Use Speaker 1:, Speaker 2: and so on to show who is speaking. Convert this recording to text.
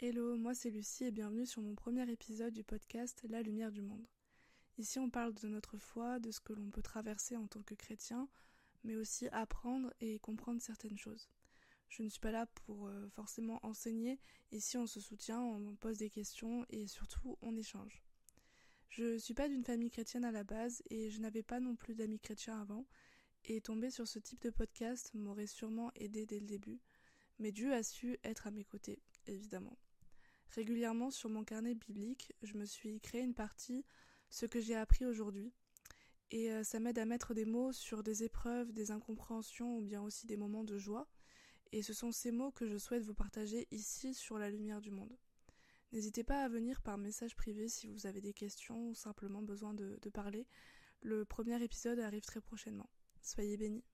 Speaker 1: Hello, moi c'est Lucie et bienvenue sur mon premier épisode du podcast La lumière du monde. Ici on parle de notre foi, de ce que l'on peut traverser en tant que chrétien, mais aussi apprendre et comprendre certaines choses. Je ne suis pas là pour euh, forcément enseigner, ici on se soutient, on pose des questions et surtout on échange. Je suis pas d'une famille chrétienne à la base et je n'avais pas non plus d'amis chrétiens avant, et tomber sur ce type de podcast m'aurait sûrement aidé dès le début, mais Dieu a su être à mes côtés, évidemment. Régulièrement sur mon carnet biblique, je me suis créé une partie ce que j'ai appris aujourd'hui. Et euh, ça m'aide à mettre des mots sur des épreuves, des incompréhensions ou bien aussi des moments de joie. Et ce sont ces mots que je souhaite vous partager ici sur la lumière du monde. N'hésitez pas à venir par message privé si vous avez des questions ou simplement besoin de, de parler. Le premier épisode arrive très prochainement. Soyez bénis.